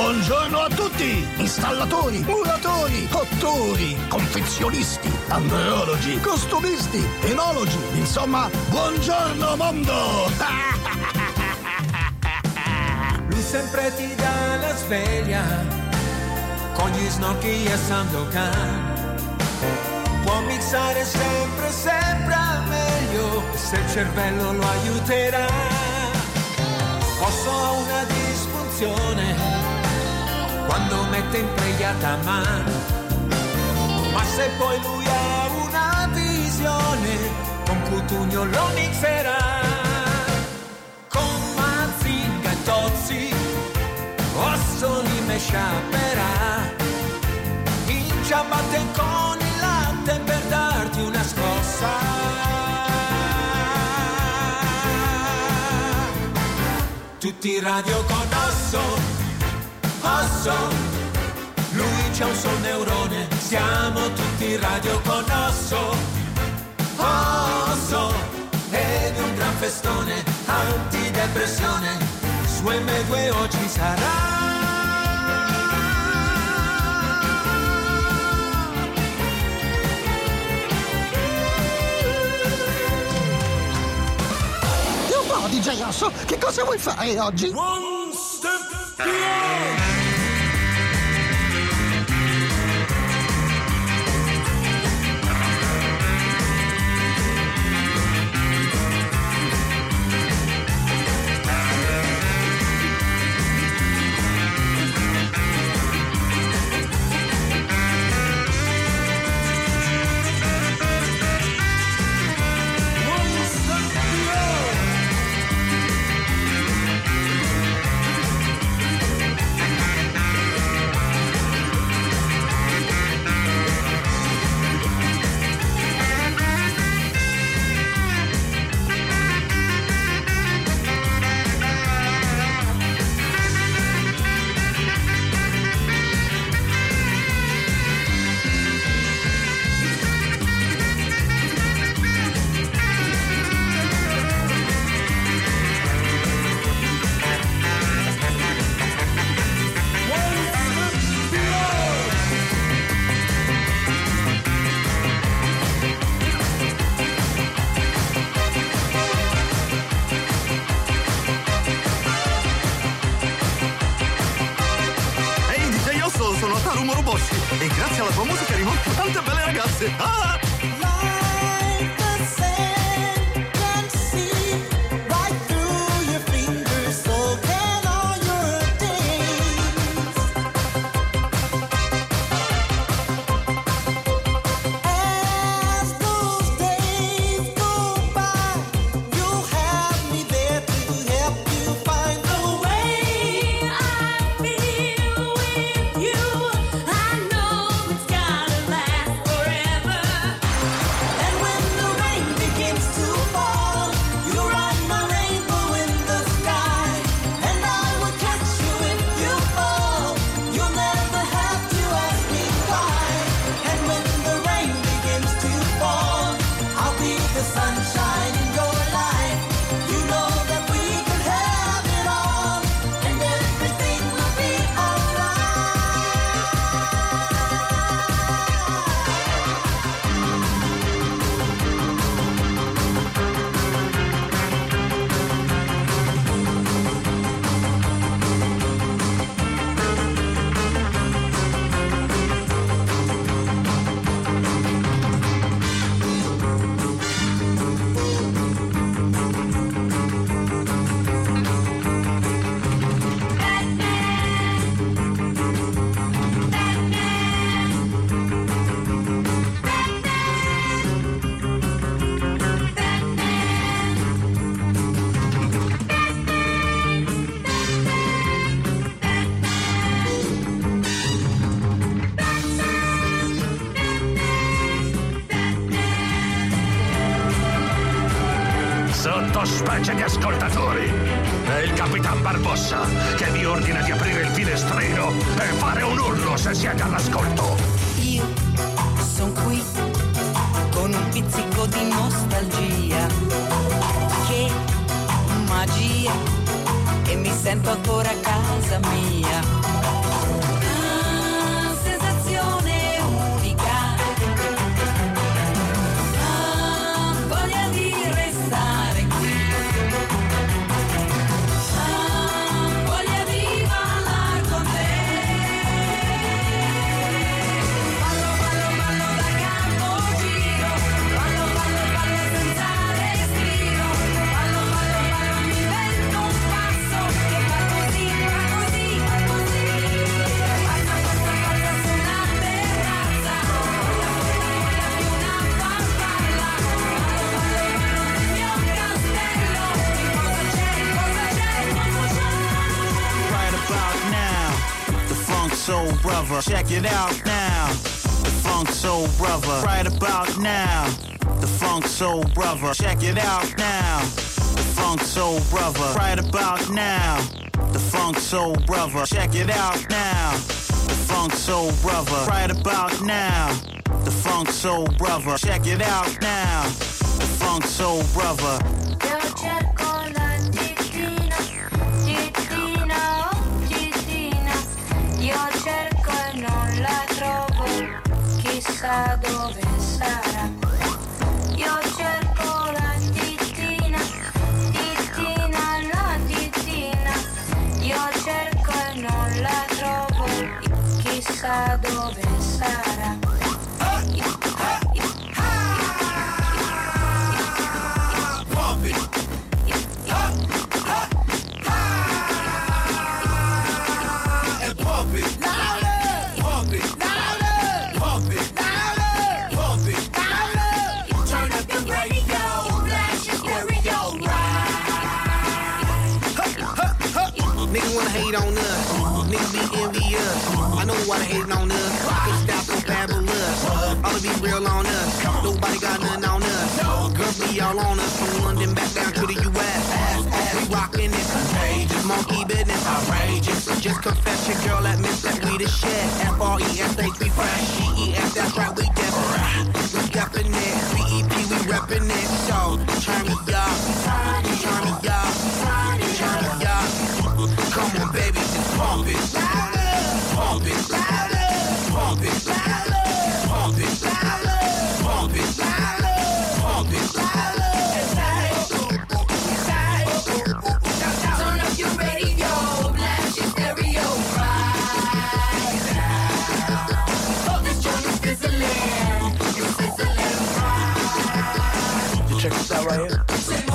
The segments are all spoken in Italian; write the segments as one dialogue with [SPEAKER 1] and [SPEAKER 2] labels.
[SPEAKER 1] Buongiorno a tutti! Installatori, muratori, cottori, confezionisti, andrologi, costumisti, enologi, insomma, buongiorno mondo!
[SPEAKER 2] Lui sempre ti dà la sveglia con gli snocchi e Sandokan. Può mixare sempre, sempre meglio se il cervello lo aiuterà. Posso ha una disfunzione quando mette impregliata mano. Ma se poi lui ha una visione, con Cutugno lo mixerà. Con Mazinga e Tozzi, Ossoli me sciaperà. In ciabatte con il latte per darti una scossa. Tutti in radio con Osso, lui c'ha un sol neurone, siamo tutti radio con Osso, Osso, ed è un gran festone, antidepressione, su M2 oggi sarà.
[SPEAKER 1] Un po' DJ Osso, che cosa vuoi fare oggi?
[SPEAKER 3] Ehi Ah!
[SPEAKER 4] Sottospecie di ascoltatori, è il Capitan Barbossa che vi ordina di aprire il finestrino e fare un urlo se siete all'ascolto.
[SPEAKER 5] Io sono qui con un pizzico di nostalgia. Che magia! E mi sento ancora a casa mia.
[SPEAKER 6] Soul check it out now. The Funk Soul Brother, right about now. The Funk Soul Brother, check it out now. The Funk Soul Brother, right about now. The Funk Soul Brother, check it out now. The Funk Soul Brother, right about now. The Funk Soul Brother, check it out now. The Funk Soul Brother.
[SPEAKER 7] Io cerco chissà dove sarà. Io cerco la titina, titina, no titina. Io cerco e non la trovo, chissà dove
[SPEAKER 8] Nigga wanna hate on us. Nigga be envious. I know why they hating on us. Cause stop so fabulous. All to be real on us. Nobody got nothing on us. Girls be all on us from London back down to the US. We rockin' it. Contagious. Monkey business. Outrageous. Just confess your girl admits that we the shit. F-R-E-S-H, we fresh. G-E-S, that's right, we different. We definite. B-E-P, we reppin' it. So, turn me up. Turn me up. Check this out right here.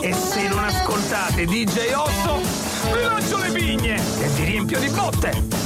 [SPEAKER 9] E
[SPEAKER 10] se non ascoltate DJ Osso, vi lancio le pigne e vi riempio di botte!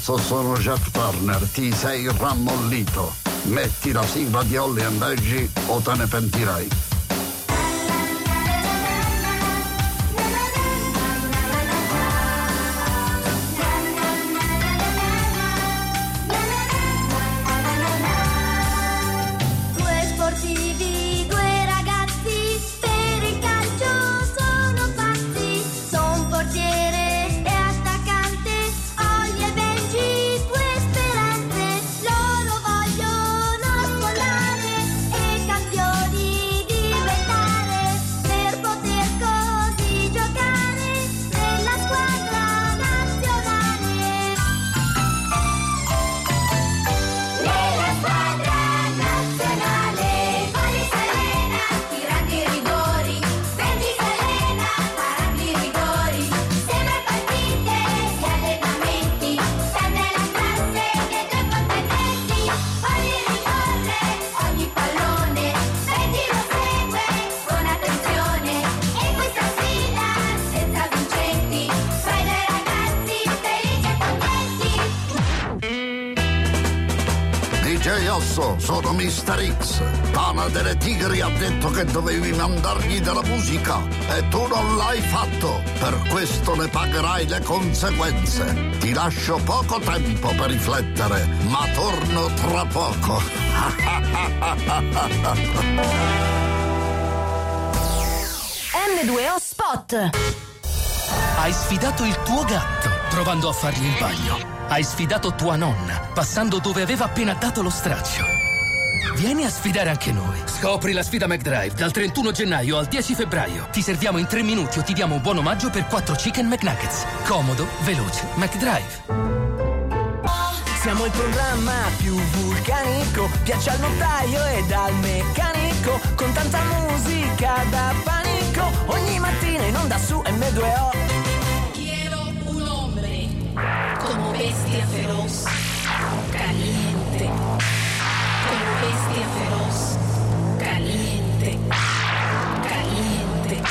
[SPEAKER 11] Osso sono Jack Turner, ti sei rammollito. Metti la sigla di Holly and Benji o te ne pentirai. Osso, sono Mr. X. Pana delle Tigri ha detto che dovevi mandargli della musica e tu non l'hai fatto. Per questo ne pagherai le conseguenze. Ti lascio poco tempo per riflettere, ma torno tra poco.
[SPEAKER 12] N2O Spot.
[SPEAKER 13] Hai sfidato il tuo gatto provando a fargli il bagno. Hai sfidato tua nonna passando dove aveva appena dato lo straccio. Vieni a sfidare anche noi. Scopri la sfida McDrive dal 31 gennaio al 10 febbraio. Ti serviamo in 3 minuti o ti diamo un buon omaggio per 4 chicken McNuggets. Comodo, veloce, McDrive.
[SPEAKER 14] Siamo il programma più vulcanico, piace al notaio ed al meccanico, con tanta musica da panico, ogni mattina in onda su M2O.
[SPEAKER 15] Bestia feroz, caliente, como bestia feroz, caliente, caliente.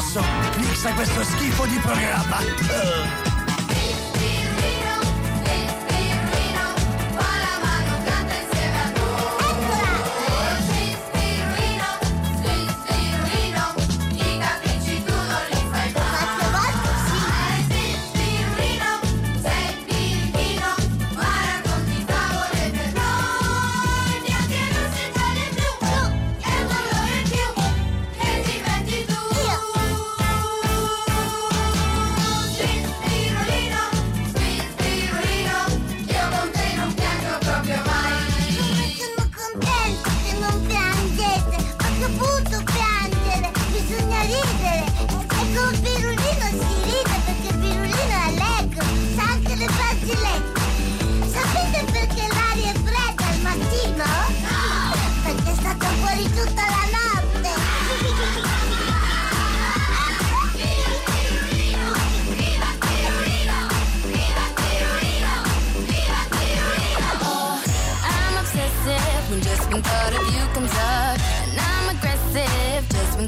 [SPEAKER 16] addosso. Mixa questo schifo di programma.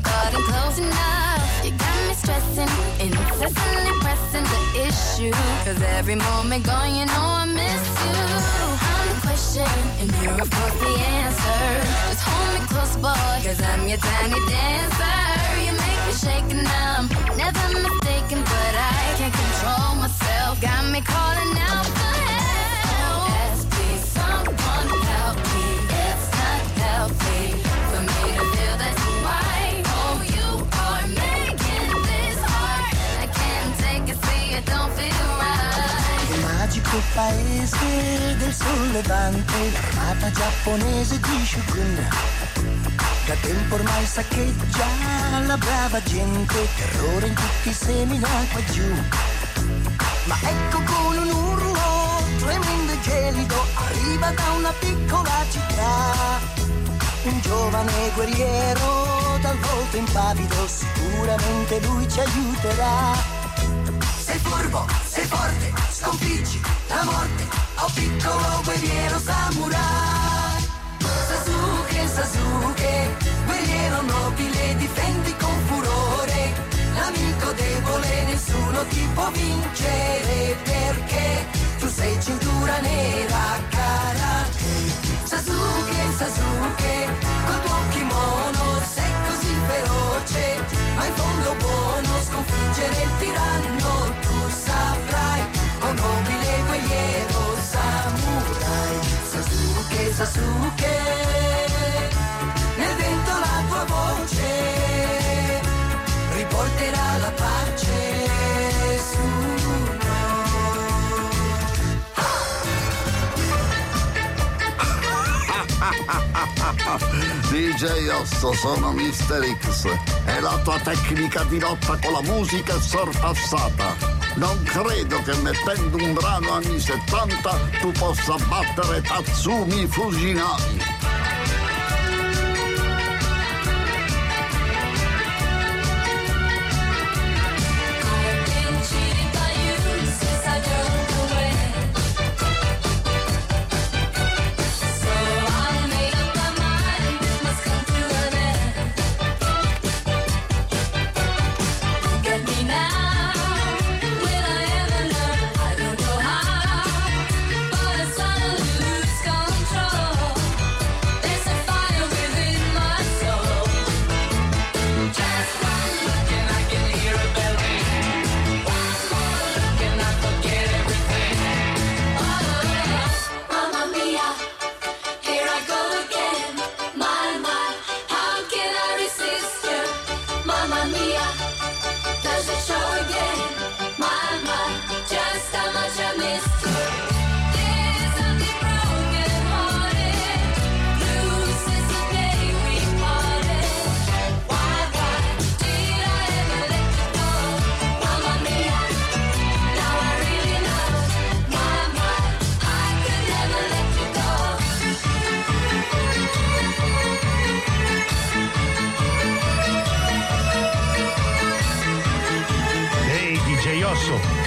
[SPEAKER 7] Thought I'm close enough. You got me stressing, incessantly pressing the issue. Cause every moment gone, you know I miss you. I'm the question, and you're of course the answer. Just hold me close, boy, cause I'm your tiny dancer. You make me shake and I'm never mistaken, but I can't control myself. Got me calling
[SPEAKER 17] del sollevante, l'armata giapponese di Shogun. Da tempo ormai saccheggia la brava gente, terrore in tutti i semina qua giù. Ma ecco con un urlo tremendo e gelido, arriva da una piccola città. Un giovane guerriero dal volto impavido, sicuramente lui ci aiuterà. Sei furbo, sei forte, sconfiggi la morte, oh piccolo guerriero samurai. Sasuke, Sasuke, guerriero Sasuke, nel vento la tua voce riporterà la pace su
[SPEAKER 1] DJ Osso, sono Mister X e la tua tecnica di lotta con la musica è sorpassata. Non credo che mettendo un brano anni 70 tu possa battere Tatsumi Fujinami.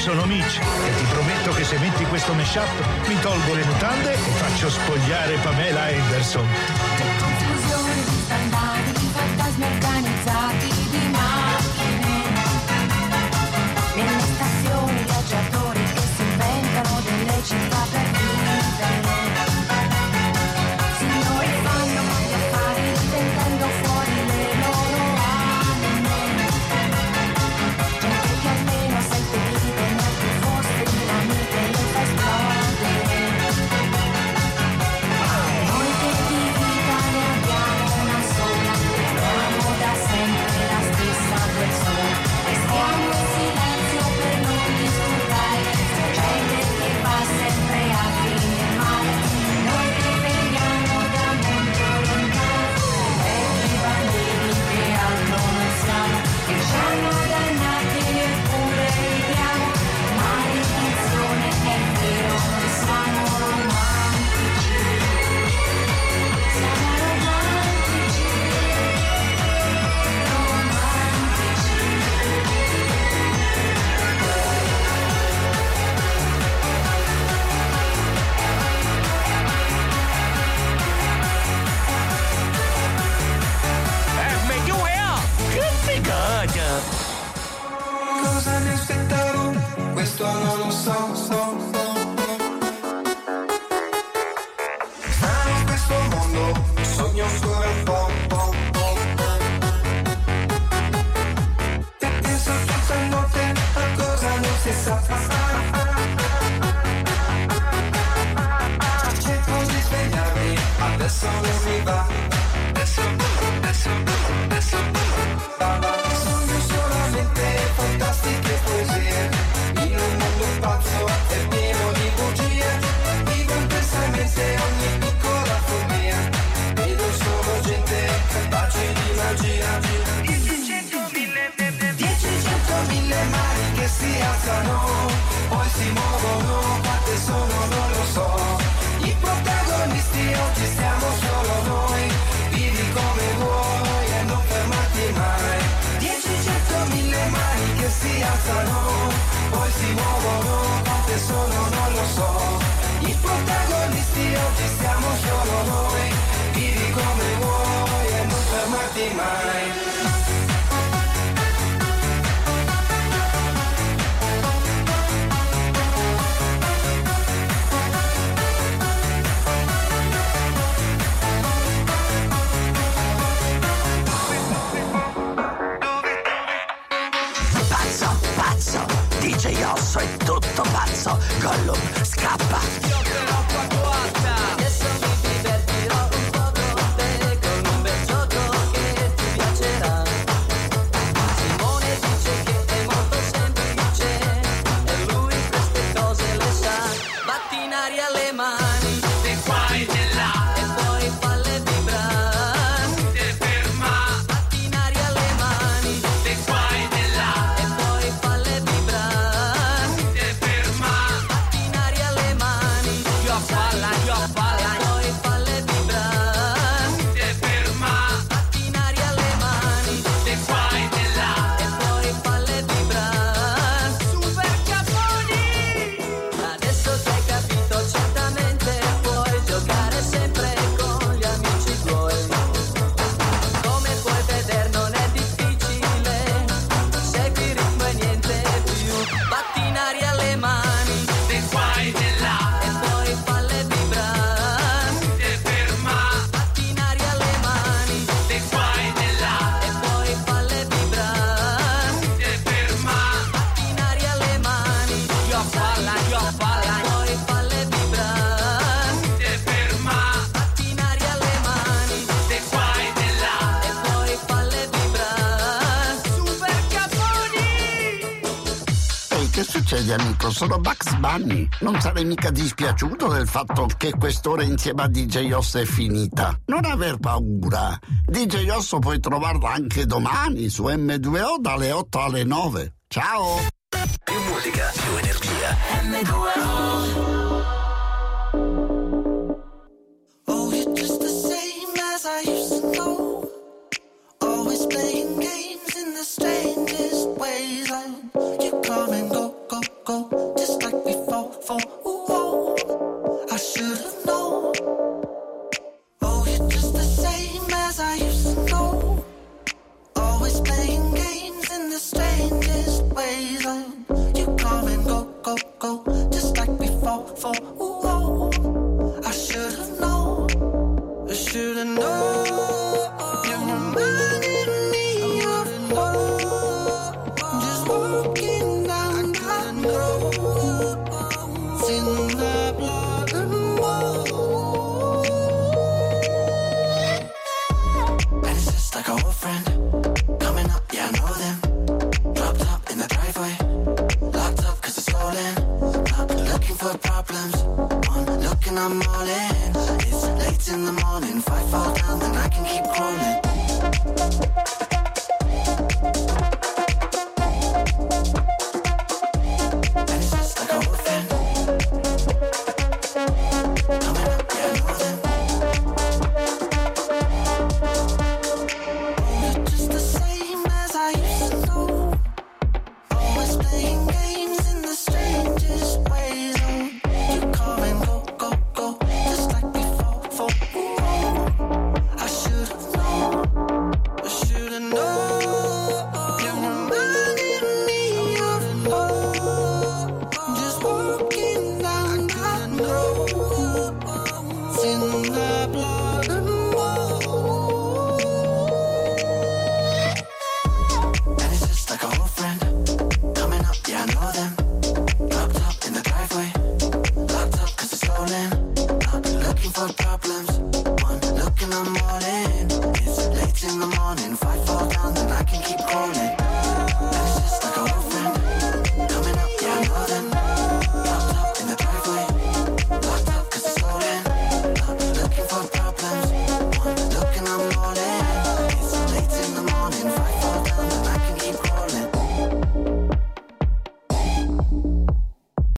[SPEAKER 4] Sono Mitch e ti prometto che se metti questo mashup mi tolgo le mutande e faccio spogliare Pamela Anderson.
[SPEAKER 18] si
[SPEAKER 19] alzano, poi si muovono, quante sono non lo so. I protagonisti oggi siamo solo noi, vivi come vuoi e non fermarti mai. Dieci, cento, mille mani che si alzano, poi si muovono, quante sono non lo so. I protagonisti oggi siamo solo noi, vivi come vuoi e non fermarti mai.
[SPEAKER 20] addosso è tutto pazzo Gollum scappa.
[SPEAKER 1] sono Bugs Bunny. Non sarei mica dispiaciuto del fatto che quest'ora insieme a DJ Osso è finita. Non aver paura. DJ Osso puoi trovarla anche domani su M2O dalle 8 alle 9. Ciao!
[SPEAKER 20] Più musica, più energia.
[SPEAKER 21] M2O